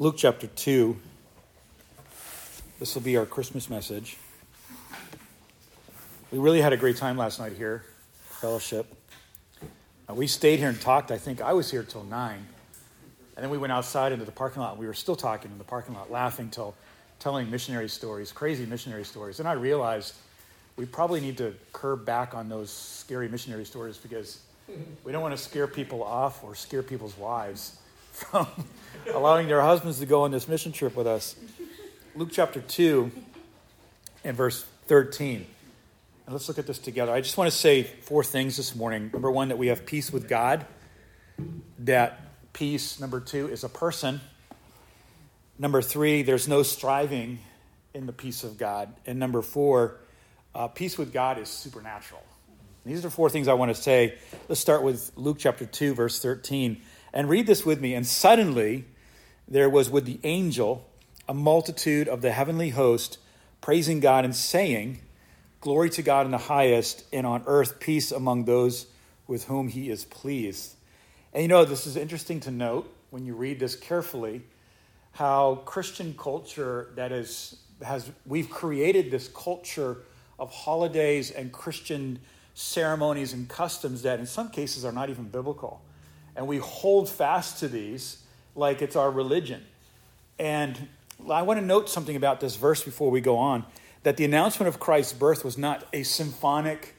Luke chapter 2. This will be our Christmas message. We really had a great time last night here, fellowship. Uh, we stayed here and talked. I think I was here till 9. And then we went outside into the parking lot. And we were still talking in the parking lot, laughing, till, telling missionary stories, crazy missionary stories. And I realized we probably need to curb back on those scary missionary stories because we don't want to scare people off or scare people's wives from allowing their husbands to go on this mission trip with us. Luke chapter 2 and verse 13. And let's look at this together. I just want to say four things this morning. Number one, that we have peace with God, that peace, number two, is a person. Number three, there's no striving in the peace of God. And number four, uh, peace with God is supernatural. These are four things I want to say. Let's start with Luke chapter 2, verse 13. And read this with me. And suddenly there was with the angel a multitude of the heavenly host praising God and saying, Glory to God in the highest, and on earth peace among those with whom he is pleased. And you know, this is interesting to note when you read this carefully how Christian culture that is has we've created this culture of holidays and Christian ceremonies and customs that in some cases are not even biblical and we hold fast to these like it's our religion. And I want to note something about this verse before we go on that the announcement of Christ's birth was not a symphonic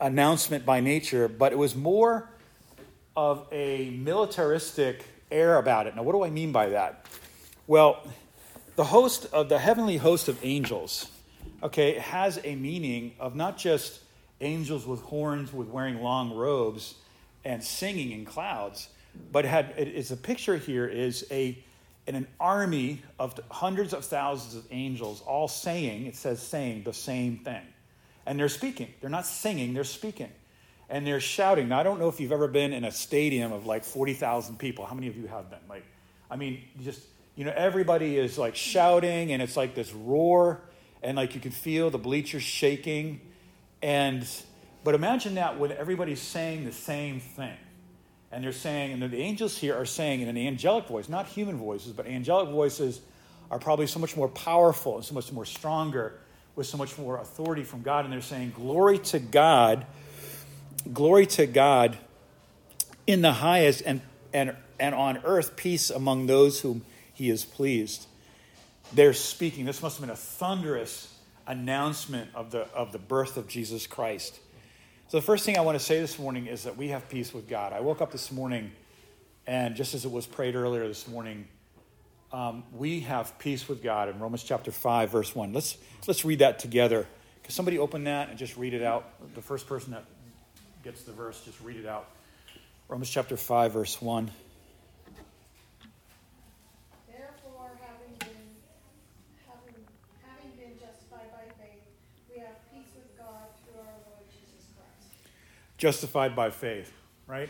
announcement by nature, but it was more of a militaristic air about it. Now, what do I mean by that? Well, the host of the heavenly host of angels, okay, has a meaning of not just angels with horns with wearing long robes, and singing in clouds, but had it is a picture here is a in an army of hundreds of thousands of angels all saying it says saying the same thing. And they're speaking. They're not singing they're speaking. And they're shouting. Now i don't know if you've ever been in a stadium of like 40000 people. How many of you have been? Like i mean just you know everybody is like shouting and it's like this roar and like you can feel the bleachers shaking. And but imagine that when everybody's saying the same thing. And they're saying, and the angels here are saying in an angelic voice, not human voices, but angelic voices are probably so much more powerful and so much more stronger with so much more authority from God. And they're saying, Glory to God, glory to God in the highest, and, and, and on earth peace among those whom he is pleased. They're speaking. This must have been a thunderous announcement of the, of the birth of Jesus Christ. So, the first thing I want to say this morning is that we have peace with God. I woke up this morning, and just as it was prayed earlier this morning, um, we have peace with God in Romans chapter 5, verse 1. Let's, let's read that together. Can somebody open that and just read it out? The first person that gets the verse, just read it out. Romans chapter 5, verse 1. Justified by faith, right?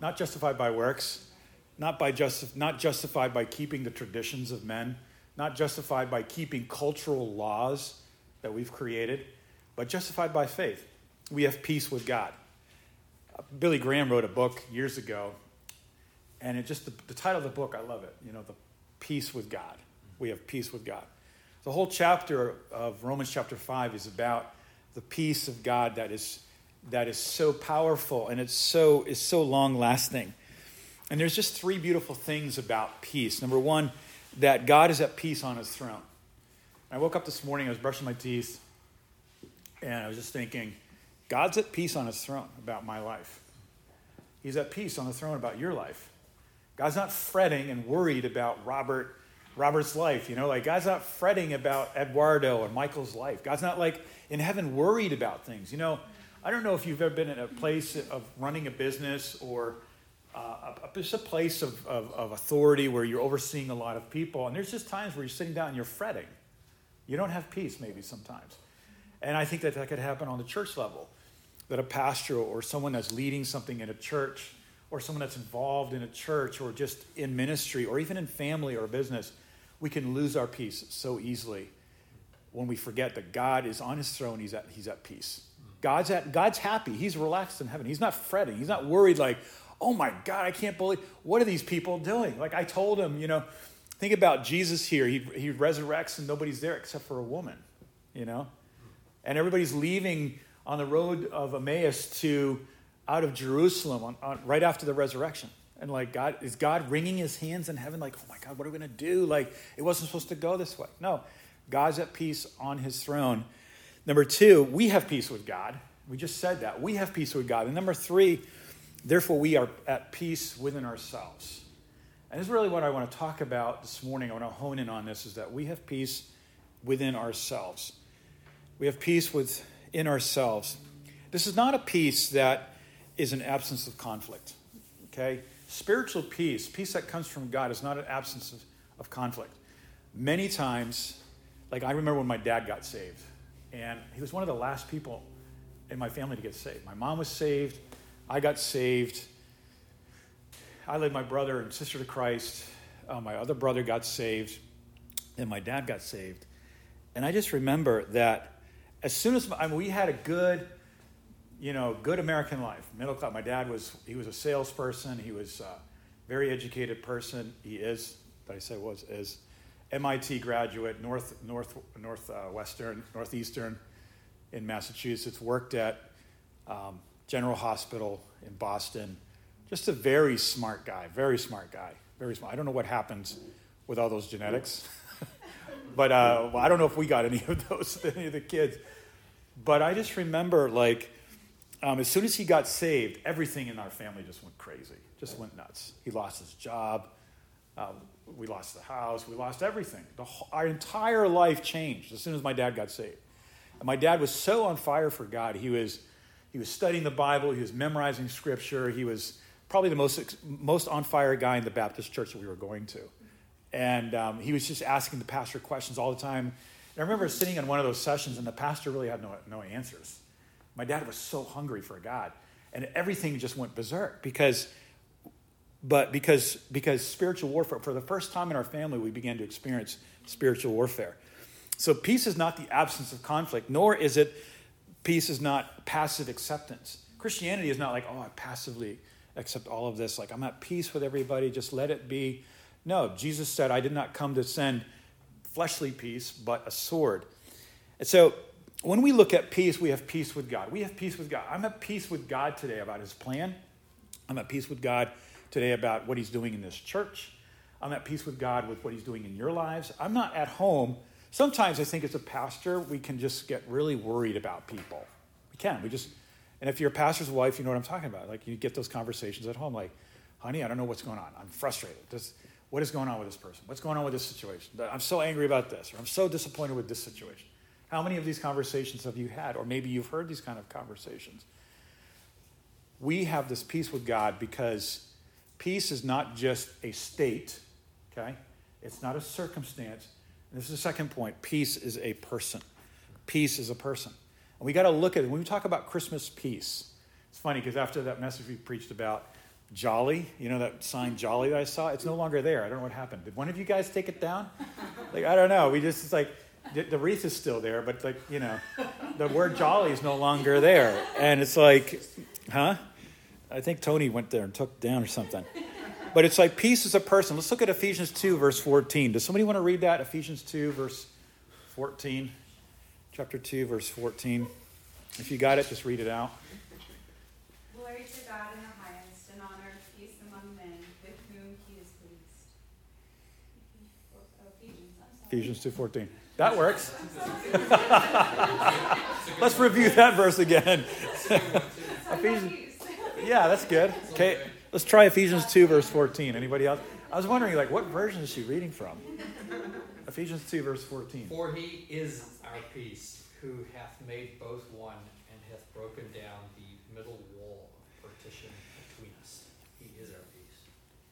Not justified by works, not, by just, not justified by keeping the traditions of men, not justified by keeping cultural laws that we've created, but justified by faith. We have peace with God. Billy Graham wrote a book years ago, and it just the, the title of the book, I love it. You know, the peace with God. We have peace with God. The whole chapter of Romans chapter 5 is about the peace of God that is that is so powerful and it's so is so long lasting. And there's just three beautiful things about peace. Number one, that God is at peace on his throne. I woke up this morning, I was brushing my teeth, and I was just thinking, God's at peace on his throne about my life. He's at peace on the throne about your life. God's not fretting and worried about Robert Robert's life, you know, like God's not fretting about Eduardo and Michael's life. God's not like in heaven worried about things. You know, I don't know if you've ever been in a place of running a business or uh, a, just a place of, of, of, authority where you're overseeing a lot of people, and there's just times where you're sitting down and you're fretting. You don't have peace, maybe sometimes. And I think that that could happen on the church level. That a pastor or someone that's leading something in a church, or someone that's involved in a church, or just in ministry, or even in family or business, we can lose our peace so easily when we forget that God is on his throne, he's at, he's at peace. God's, at, God's happy. He's relaxed in heaven. He's not fretting. He's not worried like, oh my God, I can't believe, what are these people doing? Like I told him, you know, think about Jesus here. He, he resurrects and nobody's there except for a woman, you know? And everybody's leaving on the road of Emmaus to out of Jerusalem on, on, right after the resurrection. And like, God, is God wringing his hands in heaven? Like, oh my God, what are we going to do? Like, it wasn't supposed to go this way. No, God's at peace on his throne. Number two, we have peace with God. We just said that. We have peace with God. And number three, therefore, we are at peace within ourselves. And this is really what I want to talk about this morning. I want to hone in on this is that we have peace within ourselves. We have peace within ourselves. This is not a peace that is an absence of conflict. Okay? Spiritual peace, peace that comes from God, is not an absence of, of conflict. Many times, like I remember when my dad got saved, and he was one of the last people in my family to get saved. My mom was saved, I got saved. I led my brother and sister to Christ. Uh, my other brother got saved, and my dad got saved. And I just remember that as soon as I mean, we had a good you know, good American life, middle class. My dad was he was a salesperson. He was a very educated person. He is. Did I say was is MIT graduate, North North Northwestern Northeastern in Massachusetts. Worked at um, General Hospital in Boston. Just a very smart guy. Very smart guy. Very smart. I don't know what happens with all those genetics, but uh, well, I don't know if we got any of those any of the kids. But I just remember like um, as soon as he got saved, everything in our family just went crazy, just went nuts. He lost his job. Um, we lost the house. We lost everything. Our entire life changed as soon as my dad got saved. And my dad was so on fire for God. He was, he was studying the Bible. He was memorizing scripture. He was probably the most, most on fire guy in the Baptist church that we were going to. And um, he was just asking the pastor questions all the time. And I remember sitting in one of those sessions, and the pastor really had no, no answers. My dad was so hungry for God. And everything just went berserk because but because because spiritual warfare for the first time in our family we began to experience spiritual warfare. So peace is not the absence of conflict, nor is it peace is not passive acceptance. Christianity is not like, oh, I passively accept all of this. Like, I'm at peace with everybody, just let it be. No, Jesus said, I did not come to send fleshly peace, but a sword. And so when we look at peace, we have peace with God. We have peace with God. I'm at peace with God today about his plan. I'm at peace with God today about what he's doing in this church. I'm at peace with God with what he's doing in your lives. I'm not at home. Sometimes I think as a pastor, we can just get really worried about people. We can. We just, and if you're a pastor's wife, you know what I'm talking about. Like you get those conversations at home, like, honey, I don't know what's going on. I'm frustrated. What is going on with this person? What's going on with this situation? I'm so angry about this, or I'm so disappointed with this situation. How many of these conversations have you had? Or maybe you've heard these kind of conversations. We have this peace with God because peace is not just a state, okay? It's not a circumstance. And this is the second point peace is a person. Peace is a person. And we got to look at it. When we talk about Christmas peace, it's funny because after that message we preached about Jolly, you know that sign Jolly that I saw? It's no longer there. I don't know what happened. Did one of you guys take it down? Like, I don't know. We just, it's like, the, the wreath is still there, but like you know, the word jolly is no longer there, and it's like, huh? I think Tony went there and took down or something. But it's like peace is a person. Let's look at Ephesians 2, verse 14. Does somebody want to read that? Ephesians 2, verse 14. Chapter 2, verse 14. If you got it, just read it out. Glory to God in the highest, and honor peace among men with whom he is pleased. Ephesians 2.14. That works. Let's review that verse again. Ephesians, yeah, that's good. Okay, let's try Ephesians 2, verse 14. Anybody else? I was wondering, like, what version is she reading from? Ephesians 2, verse 14. For he is our peace, who hath made both one, and hath broken down the middle wall of partition between us. He is our peace.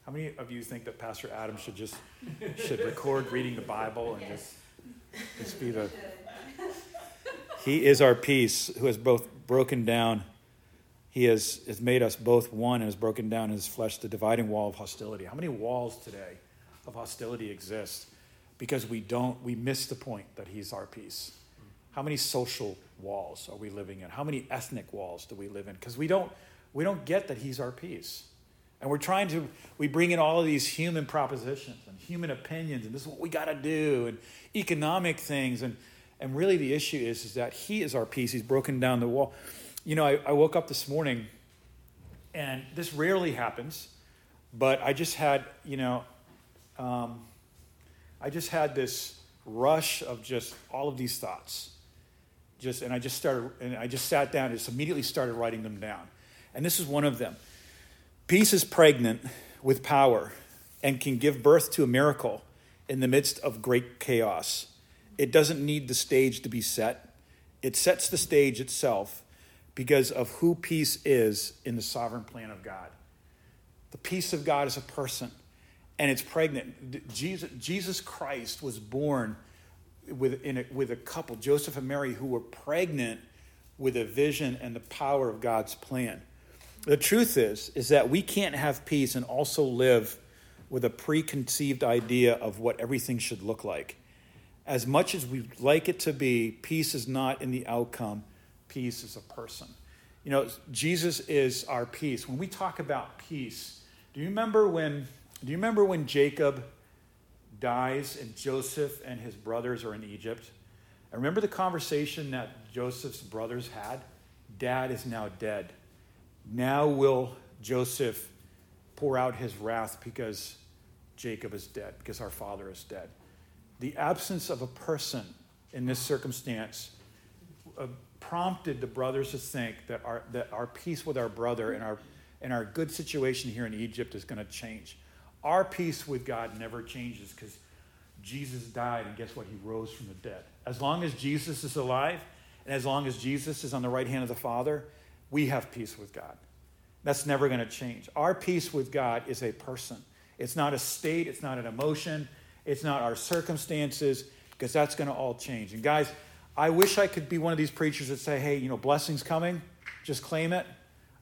How many of you think that Pastor Adam should just should record reading the Bible and just just be the. He is our peace, who has both broken down. He has, has made us both one and has broken down in his flesh the dividing wall of hostility. How many walls today of hostility exist because we don't we miss the point that he's our peace? How many social walls are we living in? How many ethnic walls do we live in? Because we don't we don't get that he's our peace. And we're trying to, we bring in all of these human propositions and human opinions, and this is what we got to do, and economic things. And, and really, the issue is, is that He is our peace. He's broken down the wall. You know, I, I woke up this morning, and this rarely happens, but I just had, you know, um, I just had this rush of just all of these thoughts. Just, and I just started, and I just sat down and just immediately started writing them down. And this is one of them. Peace is pregnant with power and can give birth to a miracle in the midst of great chaos. It doesn't need the stage to be set, it sets the stage itself because of who peace is in the sovereign plan of God. The peace of God is a person, and it's pregnant. Jesus, Christ was born with, a, with a couple, Joseph and Mary, who were pregnant with a vision and the power of God's plan. The truth is, is that we can't have peace and also live with a preconceived idea of what everything should look like. As much as we'd like it to be, peace is not in the outcome, peace is a person. You know, Jesus is our peace. When we talk about peace, do you remember when do you remember when Jacob dies and Joseph and his brothers are in Egypt? I remember the conversation that Joseph's brothers had. Dad is now dead. Now will Joseph pour out his wrath because Jacob is dead, because our father is dead. The absence of a person in this circumstance prompted the brothers to think that our, that our peace with our brother and our, and our good situation here in Egypt is going to change. Our peace with God never changes because Jesus died, and guess what? He rose from the dead. As long as Jesus is alive, and as long as Jesus is on the right hand of the Father, we have peace with God. That's never going to change. Our peace with God is a person. It's not a state, it's not an emotion, it's not our circumstances, because that's going to all change. And guys, I wish I could be one of these preachers that say, hey, you know, blessing's coming, just claim it.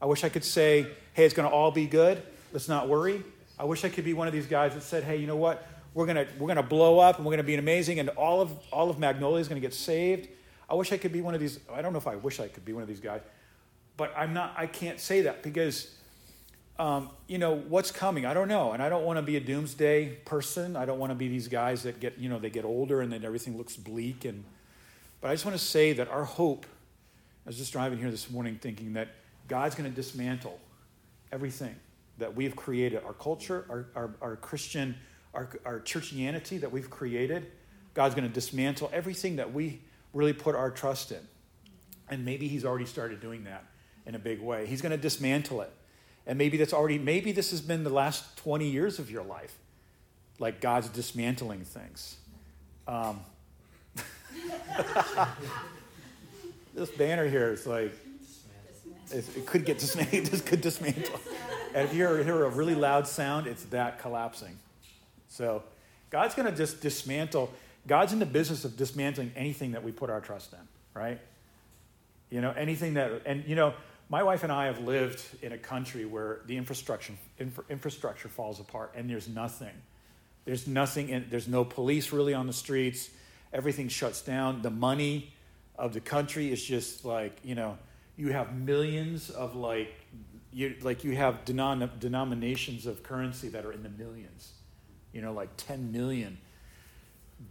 I wish I could say, hey, it's going to all be good, let's not worry. I wish I could be one of these guys that said, hey, you know what? We're going to we're going to blow up and we're going to be amazing and all of all of Magnolia is going to get saved. I wish I could be one of these I don't know if I wish I could be one of these guys but I'm not, I can't say that because, um, you know, what's coming? I don't know. And I don't want to be a doomsday person. I don't want to be these guys that get, you know, they get older and then everything looks bleak. And, but I just want to say that our hope, I was just driving here this morning thinking that God's going to dismantle everything that we've created, our culture, our, our, our Christian, our, our churchianity that we've created. God's going to dismantle everything that we really put our trust in. And maybe He's already started doing that in a big way. He's going to dismantle it. And maybe that's already, maybe this has been the last 20 years of your life, like God's dismantling things. Um, this banner here is like, it could get dismantled. This could dismantle. And if you hear a really loud sound, it's that collapsing. So God's going to just dismantle. God's in the business of dismantling anything that we put our trust in, right? You know, anything that, and you know, my wife and I have lived in a country where the infrastructure infra, infrastructure falls apart and there's nothing. There's nothing in, there's no police really on the streets. Everything shuts down. The money of the country is just like, you know, you have millions of like you like you have denom- denominations of currency that are in the millions. You know, like 10 million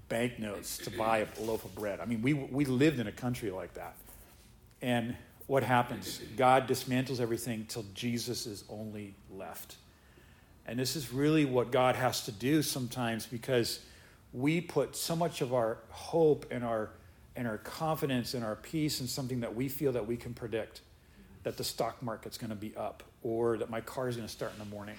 banknotes to buy a loaf of bread. I mean, we we lived in a country like that. And what happens? God dismantles everything till Jesus is only left. And this is really what God has to do sometimes because we put so much of our hope and our and our confidence and our peace in something that we feel that we can predict that the stock market's going to be up or that my car is going to start in the morning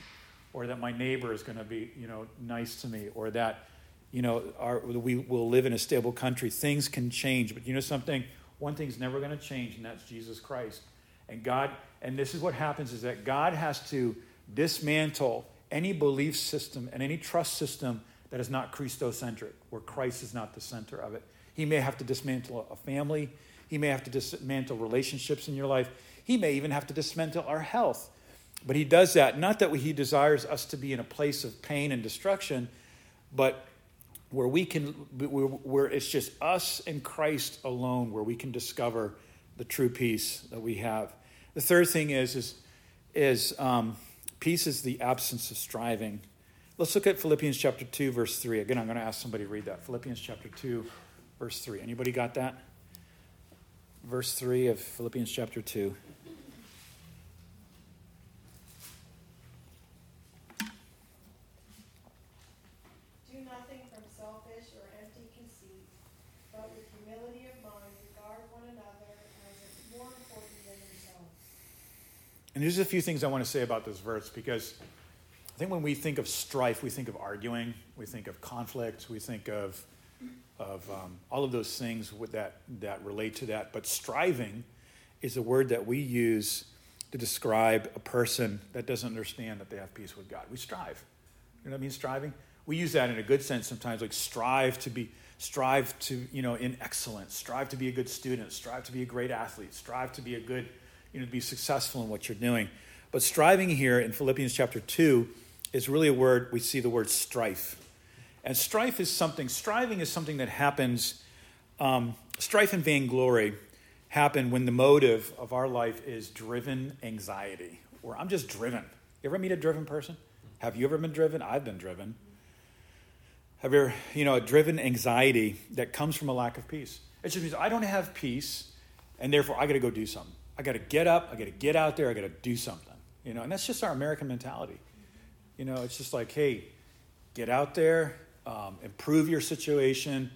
or that my neighbor is going to be you know nice to me or that you know our, we will live in a stable country things can change but you know something one thing's never going to change, and that's Jesus Christ. And God, and this is what happens is that God has to dismantle any belief system and any trust system that is not Christocentric, where Christ is not the center of it. He may have to dismantle a family. He may have to dismantle relationships in your life. He may even have to dismantle our health. But he does that, not that he desires us to be in a place of pain and destruction, but where we can where it's just us and Christ alone where we can discover the true peace that we have. The third thing is is is um, Peace is the absence of striving. Let's look at Philippians chapter 2, verse 3. Again, I'm going to ask somebody to read that. Philippians chapter 2, verse 3. Anybody got that? Verse 3 of Philippians chapter 2. Do nothing from selfish or empty conceit, but with humility of mind regard one another as more important than themselves. And there's a few things I want to say about this verse because think when we think of strife, we think of arguing, we think of conflict, we think of, of um, all of those things that, that relate to that. But striving is a word that we use to describe a person that doesn't understand that they have peace with God. We strive. You know what I mean, striving? We use that in a good sense sometimes, like strive to be, strive to, you know, in excellence, strive to be a good student, strive to be a great athlete, strive to be a good, you know, to be successful in what you're doing. But striving here in Philippians chapter 2 is really a word, we see the word strife. And strife is something, striving is something that happens, um, strife and vainglory happen when the motive of our life is driven anxiety, or I'm just driven. You ever meet a driven person? Have you ever been driven? I've been driven. Have you ever, you know, a driven anxiety that comes from a lack of peace? It just means I don't have peace, and therefore I got to go do something. I got to get up, I got to get out there, I got to do something. You know, and that's just our American mentality. You know, it's just like, hey, get out there, um, improve your situation.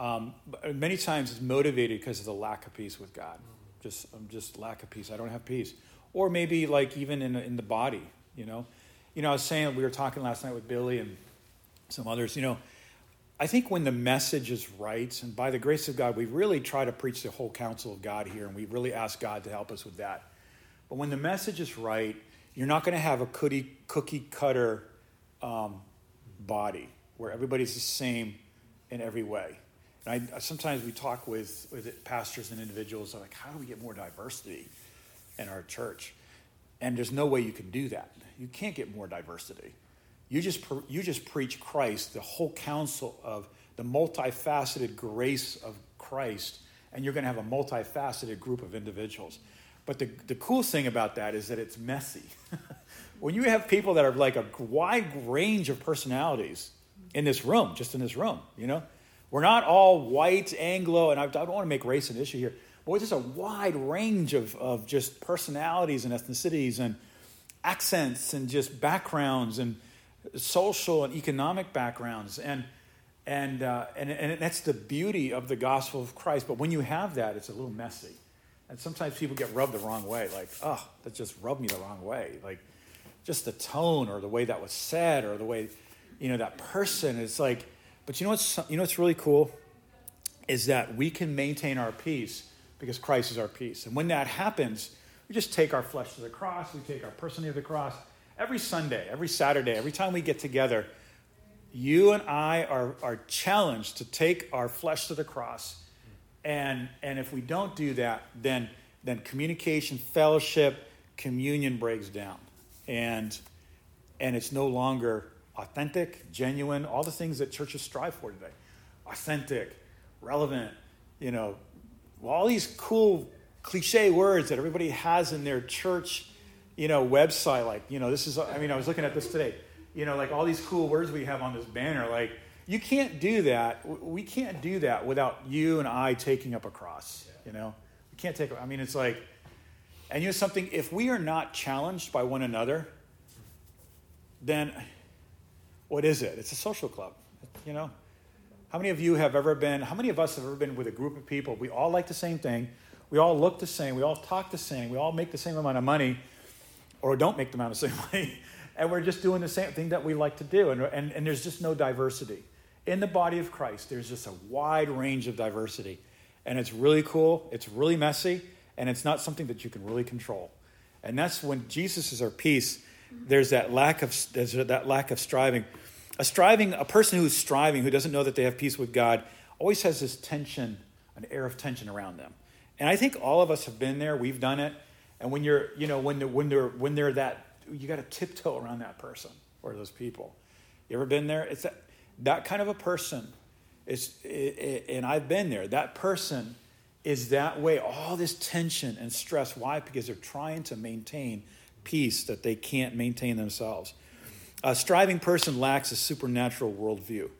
Um, many times it's motivated because of the lack of peace with God. Just, I'm just lack of peace. I don't have peace. Or maybe like even in, in the body, you know. You know, I was saying, we were talking last night with Billy and some others, you know, I think when the message is right, and by the grace of God, we really try to preach the whole counsel of God here, and we really ask God to help us with that. But when the message is right, you're not going to have a cookie, cookie cutter um, body where everybody's the same in every way. And I, sometimes we talk with, with pastors and individuals like, how do we get more diversity in our church? And there's no way you can do that. You can't get more diversity. You just, you just preach Christ, the whole counsel of the multifaceted grace of Christ, and you're going to have a multifaceted group of individuals. But the, the cool thing about that is that it's messy. when you have people that are like a wide range of personalities in this room, just in this room, you know, we're not all white, Anglo, and I, don't want to make race an issue here, but there's a wide range of, of just personalities and ethnicities and accents and just backgrounds and social and economic backgrounds. And, and, uh, and, and that's the beauty of the gospel of Christ. But when you have that, it's a little messy. And sometimes people get rubbed the wrong way, like, oh, that just rubbed me the wrong way. Like, just the tone or the way that was said or the way, you know, that person is like, but you know what's, you know what's really cool? Is that we can maintain our peace because Christ is our peace. And when that happens, we just take our flesh to the cross, we take our personality to the cross. Every Sunday, every Saturday, every time we get together, you and I are, are challenged to take our flesh to the cross and, and if we don't do that, then, then communication, fellowship, communion breaks down. And, and it's no longer authentic, genuine, all the things that churches strive for today. Authentic, relevant, you know, all these cool cliche words that everybody has in their church, you know, website. Like, you know, this is, I mean, I was looking at this today. You know, like all these cool words we have on this banner, like, you can't do that. We can't do that without you and I taking up a cross. You know, we can't take. I mean, it's like, and you know something. If we are not challenged by one another, then what is it? It's a social club. You know, how many of you have ever been? How many of us have ever been with a group of people? We all like the same thing. We all look the same. We all talk the same. We all make the same amount of money, or don't make the amount of the same money, and we're just doing the same thing that we like to do. And, and, and there's just no diversity in the body of Christ, there's just a wide range of diversity. And it's really cool, it's really messy, and it's not something that you can really control. And that's when Jesus is our peace, there's that lack of there's that lack of striving. A striving, a person who's striving, who doesn't know that they have peace with God, always has this tension, an air of tension around them. And I think all of us have been there, we've done it. And when you're, you know, when they're, when they're, when they're that, you got to tiptoe around that person or those people. You ever been there? It's that, that kind of a person is, and I've been there, that person is that way, all this tension and stress. Why? Because they're trying to maintain peace that they can't maintain themselves. A striving person lacks a supernatural worldview.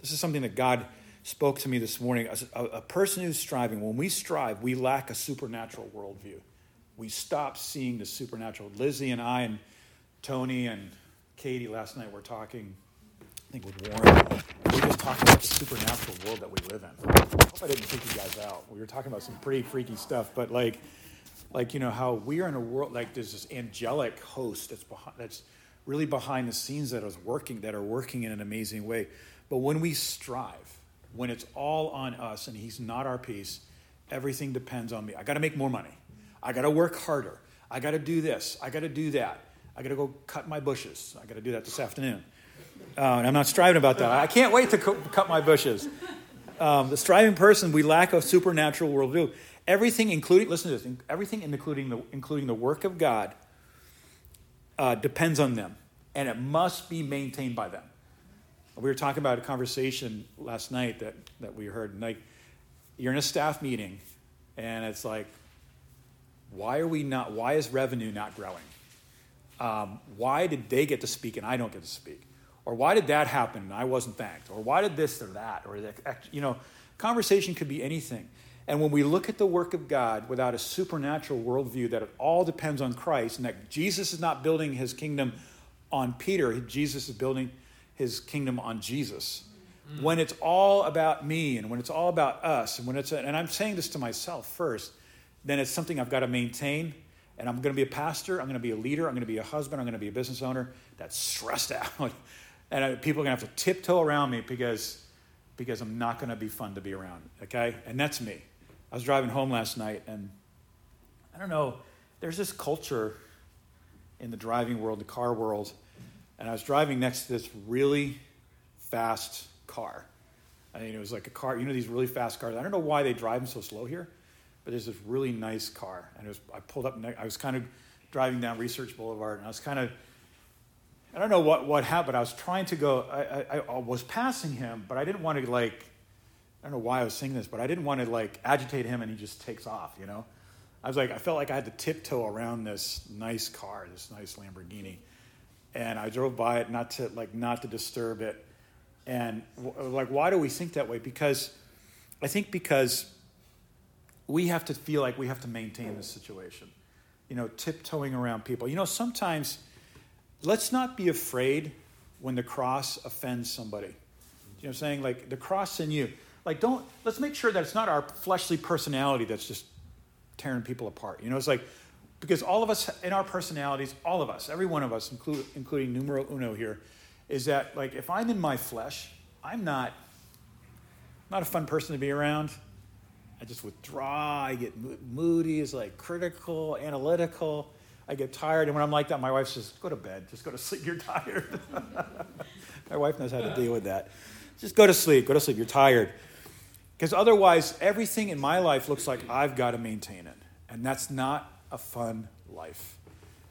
This is something that God spoke to me this morning. A, a, person who's striving, when we strive, we lack a supernatural worldview. We stop seeing the supernatural. Lizzie and I and Tony and Katie last night were talking, think with Warren. We were just talking about the supernatural world that we live in. I hope I didn't freak you guys out. We were talking about some pretty freaky stuff, but like, like you know how we are in a world like there's this angelic host that's behind, that's really behind the scenes that is working that are working in an amazing way. But when we strive, when it's all on us and He's not our peace, everything depends on me. I got to make more money. I got to work harder. I got to do this. I got to do that. I got to go cut my bushes. I got to do that this afternoon. Uh, I'm not striving about that. I can't wait to cut my bushes. Um, the striving person, we lack a supernatural worldview. Everything, including, listen to this, everything including the, including the work of God, uh, depends on them, and it must be maintained by them. We were talking about a conversation last night that, that we heard. And like, you're in a staff meeting, and it's like, why are we not? Why is revenue not growing? Um, why did they get to speak and I don't get to speak? Or why did that happen and I wasn't thanked? Or why did this or that? Or the, you know, conversation could be anything. And when we look at the work of God without a supernatural worldview that it all depends on Christ and that Jesus is not building his kingdom on Peter, Jesus is building his kingdom on Jesus. Mm. When it's all about me and when it's all about us, and when it's, a, and I'm saying this to myself first, then it's something I've got to maintain. And I'm going to be a pastor, I'm going to be a leader, I'm going to be a husband, I'm going to be a business owner that's stressed out. And uh, people are going to have to tiptoe around me because, because I'm not going to be fun to be around, okay? And that's me. I was driving home last night, and I don't know, there's this culture in the driving world, the car world, and I was driving next to this really fast car. I mean, it was like a car, you know, these really fast cars. I don't know why they drive them so slow here, but there's this really nice car. And it was, I pulled up, I was kind of driving down Research Boulevard, and I was kind of, I don't know what, what happened. I was trying to go, I, I, I was passing him, but I didn't want to, like, I don't know why I was saying this, but I didn't want to, like, agitate him and he just takes off, you know? I was like, I felt like I had to tiptoe around this nice car, this nice Lamborghini and I drove by it not to like not to disturb it. And like, why do we think that way? Because I think because we have to feel like we have to maintain the situation. You know, tiptoeing around people. You know, sometimes let's not be afraid when the cross offends somebody. You know what I'm saying? Like the cross in you. Like don't let's make sure that it's not our fleshly personality that's just tearing people apart. You know, it's like because all of us in our personalities, all of us, every one of us, include, including numero uno here, is that like if I'm in my flesh, I'm not not a fun person to be around. I just withdraw. I get moody. Is like critical, analytical. I get tired, and when I'm like that, my wife says, "Go to bed. Just go to sleep. You're tired." my wife knows how to deal with that. Just go to sleep. Go to sleep. You're tired. Because otherwise, everything in my life looks like I've got to maintain it, and that's not a fun life.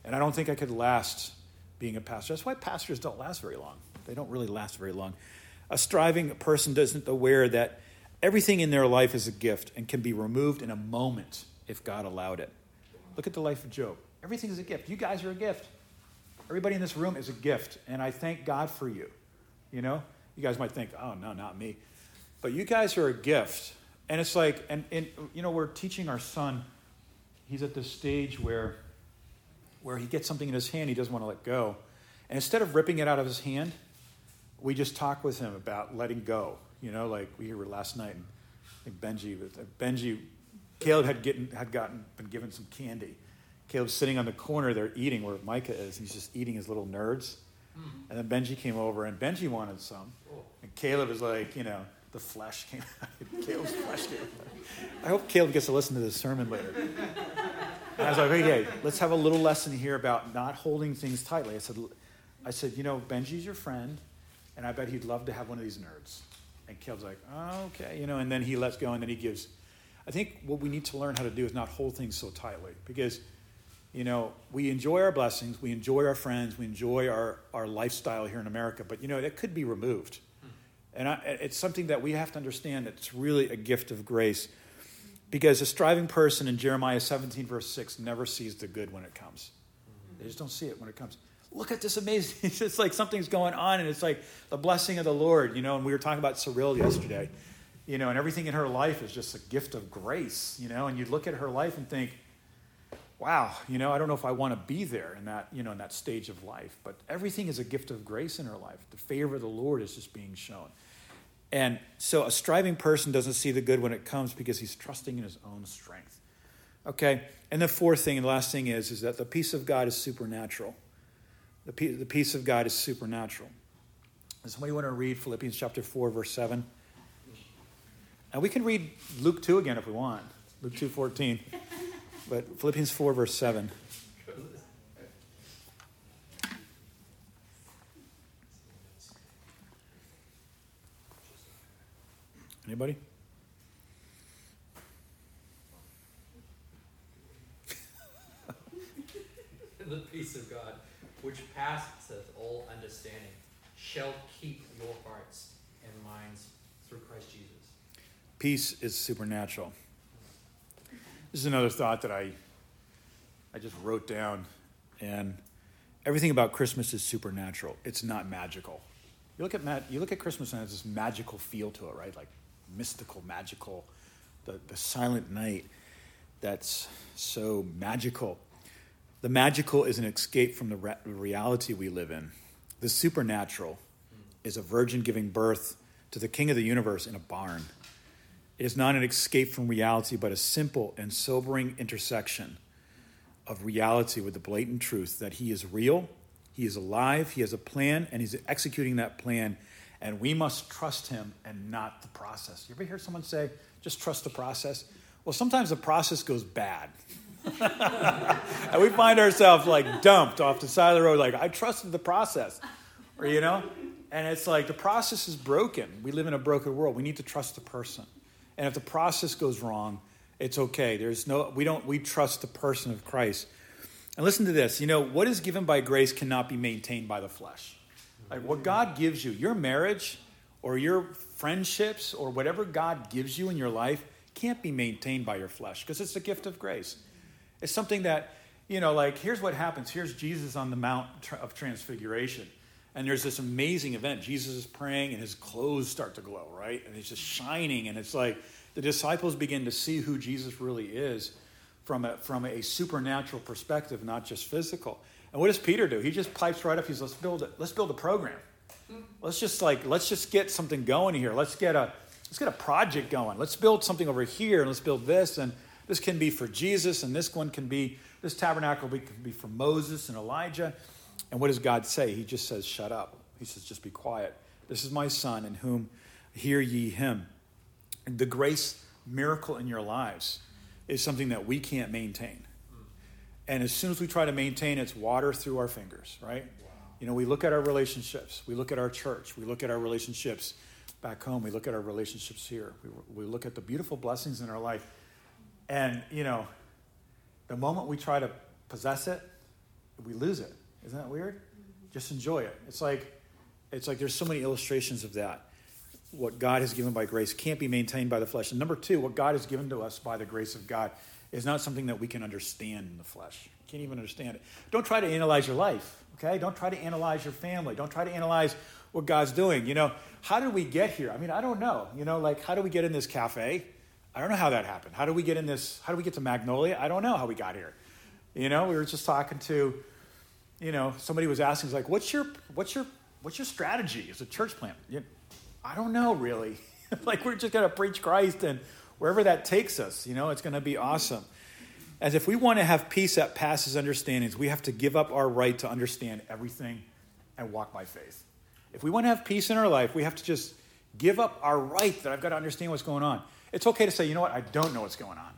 And I don't think I could last being a pastor. That's why pastors don't last very long. They don't really last very long. A striving person doesn't aware that everything in their life is a gift and can be removed in a moment if God allowed it. Look at the life of Job. Everything is a gift. You guys are a gift. Everybody in this room is a gift, and I thank God for you. You know, you guys might think, "Oh no, not me," but you guys are a gift. And it's like, and, and you know, we're teaching our son he's at this stage where, where he gets something in his hand he doesn't want to let go. And instead of ripping it out of his hand, we just talk with him about letting go. You know, like we were last night, and Benji, Benji, Caleb had, getting, had gotten, been given some candy. Caleb's sitting on the corner there eating where Micah is. He's just eating his little nerds. Mm-hmm. And then Benji came over, and Benji wanted some. Oh. And Caleb is like, you know, the flesh came out. Caleb's flesh came out. I hope Caleb gets to listen to this sermon later. And I was like, okay, let's have a little lesson here about not holding things tightly. I said, I said, you know, Benji's your friend, and I bet he'd love to have one of these nerds. And Caleb's like, oh, okay, you know, and then he lets go, and then he gives. I think what we need to learn how to do is not hold things so tightly because, you know, we enjoy our blessings, we enjoy our friends, we enjoy our, our lifestyle here in America, but, you know, it could be removed. Hmm. And I, it's something that we have to understand that it's really a gift of grace. Because a striving person in Jeremiah 17, verse 6, never sees the good when it comes. Hmm. They just don't see it when it comes. Look at this amazing. It's like something's going on, and it's like the blessing of the Lord, you know. And we were talking about Cyril yesterday, you know, and everything in her life is just a gift of grace, you know. And you look at her life and think, wow, you know, I don't know if I want to be there in that, you know, in that stage of life. But everything is a gift of grace in her life. The favor of the Lord is just being shown. And so a striving person doesn't see the good when it comes because he's trusting in his own strength. Okay? And the fourth thing and last thing is, is that the peace of God is supernatural. The peace, the peace of God is supernatural. Does somebody want to read Philippians chapter 4, verse 7? And we can read Luke 2 again if we want. Luke 2, 14. But Philippians 4, verse 7. Anybody? the peace of God, which passeth all understanding, shall keep your hearts and minds through Christ Jesus. Peace is supernatural. This is another thought that I, I just wrote down. And everything about Christmas is supernatural. It's not magical. You look at, ma- you look at Christmas and it has this magical feel to it, right? Like mystical, magical, the, the silent night that's so magical. The magical is an escape from the re- reality we live in. The supernatural is a virgin giving birth to the king of the universe in a barn. It is not an escape from reality, but a simple and sobering intersection of reality with the blatant truth that he is real, he is alive, he has a plan, and he's executing that plan. And we must trust him and not the process. You ever hear someone say, just trust the process? Well, sometimes the process goes bad. and we find ourselves like dumped off the side of the road, like, I trusted the process. Or, you know? And it's like the process is broken. We live in a broken world. We need to trust the person. And if the process goes wrong, it's okay. There's no, we don't, we trust the person of Christ. And listen to this. You know, what is given by grace cannot be maintained by the flesh. Like what God gives you, your marriage or your friendships or whatever God gives you in your life can't be maintained by your flesh because it's a gift of grace. It's something that, you know, like here's what happens. Here's Jesus on the Mount of Transfiguration. And there's this amazing event. Jesus is praying and his clothes start to glow, right? And he's just shining. And it's like the disciples begin to see who Jesus really is from a, from a supernatural perspective, not just physical. And what does Peter do? He just pipes right up. He's let's build it. Let's build a program. Let's just like let's just get something going here. Let's get a let's get a project going. Let's build something over here and let's build this and this can be for Jesus and this one can be this tabernacle can be for Moses and Elijah. And what does God say? He just says, "Shut up." He says, "Just be quiet. This is my son in whom hear ye him." The grace miracle in your lives is something that we can't maintain. And as soon as we try to maintain, it's water through our fingers, right? Wow. You know, we look at our relationships, we look at our church, we look at our relationships back home, we look at our relationships here, we, we look at the beautiful blessings in our life. And, you know, the moment we try to possess it, we lose it. Isn't that weird? Mm-hmm. Just enjoy it. It's like, it's like there's so many illustrations of that. What God has given by grace can't be maintained by the flesh. And number two, what God has given to us by the grace of God is not something that we can understand in the flesh. Can't even understand it. Don't try to analyze your life, okay? Don't try to analyze your family. Don't try to analyze what God's doing. You know, how did we get here? I mean, I don't know. You know, like, how do we get in this cafe? I don't know how that happened. How do we get in this? How do we get to Magnolia? I don't know how we got here. You know, we were just talking to, you know, somebody was asking, like, what's your, what's your, what's your strategy as a church plant? You, I don't know really. like, we're just going to preach Christ and wherever that takes us, you know, it's going to be awesome. As if we want to have peace that passes understandings, we have to give up our right to understand everything and walk by faith. If we want to have peace in our life, we have to just give up our right that I've got to understand what's going on. It's okay to say, you know what, I don't know what's going on.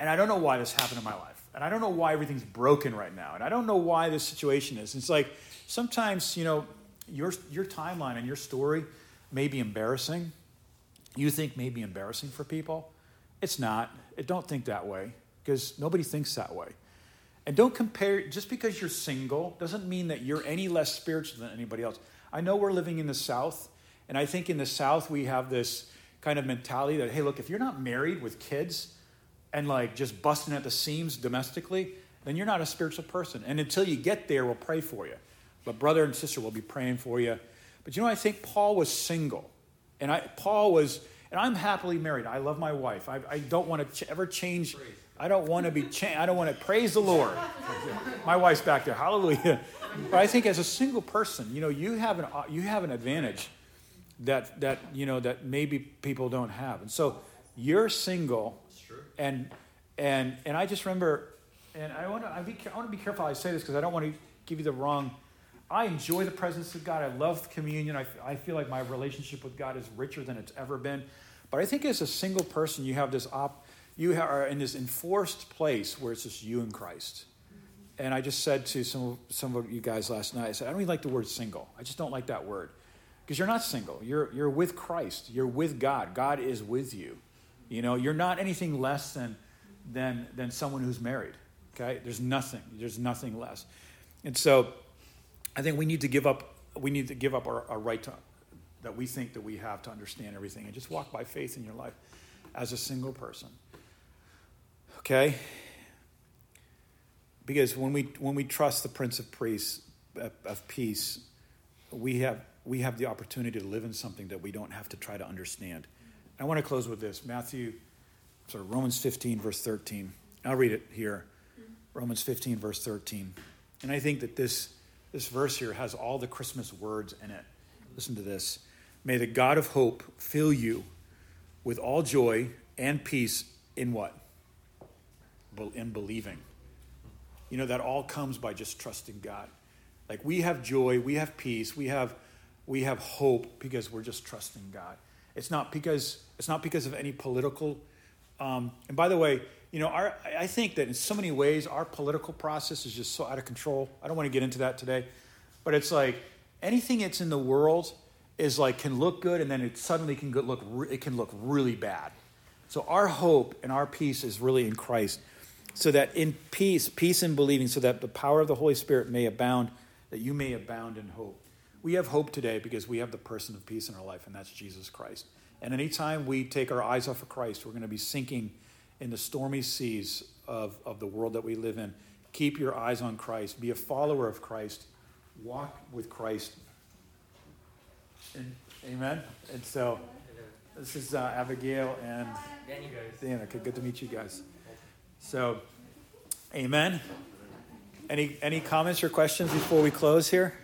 And I don't know why this happened in my life. And I don't know why everything's broken right now. And I don't know why this situation is. It's like sometimes, you know, your, your timeline and your story may be embarrassing you think may be embarrassing for people. It's not. Don't think that way because nobody thinks that way. And don't compare, just because you're single doesn't mean that you're any less spiritual than anybody else. I know we're living in the South, and I think in the South we have this kind of mentality that, hey, look, if you're not married with kids and like just busting at the seams domestically, then you're not a spiritual person. And until you get there, we'll pray for you. But brother and sister will be praying for you. But you know, I think Paul was single. And I, Paul was, and I'm happily married. I love my wife. I, I don't want to ch- ever change. I don't want to be, cha- I don't want to praise the Lord. My wife's back there. Hallelujah. But I think as a single person, you know, you have an, uh, you have an advantage that, that, you know, that maybe people don't have. And so you're single. And, and, and I just remember, and I want to, I, I want to be careful I say this because I don't want to give you the wrong I enjoy the presence of God. I love communion. I, I feel like my relationship with God is richer than it's ever been. But I think as a single person, you have this op, you are in this enforced place where it's just you and Christ. And I just said to some some of you guys last night, I said, I don't even like the word single. I just don't like that word. Because you're not single. You're you're with Christ. You're with God. God is with you. You know, you're not anything less than than than someone who's married. Okay? There's nothing. There's nothing less. And so I think we need to give up. We need to give up our, our right to that we think that we have to understand everything and just walk by faith in your life as a single person. Okay? Because when we when we trust the Prince of of Peace, we have we have the opportunity to live in something that we don't have to try to understand. I want to close with this. Matthew sorry, Romans 15, verse 13. I'll read it here. Romans 15, verse 13. And I think that this this verse here has all the Christmas words in it. Listen to this. May the God of hope fill you with all joy and peace in what? In believing. You know, that all comes by just trusting God. Like we have joy, we have peace, we have we have hope because we're just trusting God. It's not because it's not because of any political. Um, and by the way, you know, our, I think that in so many ways our political process is just so out of control. I don't want to get into that today, but it's like anything that's in the world is like can look good and then it suddenly can look it can look really bad. So our hope and our peace is really in Christ, so that in peace, peace in believing, so that the power of the Holy Spirit may abound, that you may abound in hope. We have hope today because we have the person of peace in our life, and that's Jesus Christ. And anytime we take our eyes off of Christ, we're going to be sinking in the stormy seas of, of the world that we live in. Keep your eyes on Christ. Be a follower of Christ. Walk with Christ. And, amen. And so, this is uh, Abigail and. Okay, good to meet you guys. So, amen. Any any comments or questions before we close here?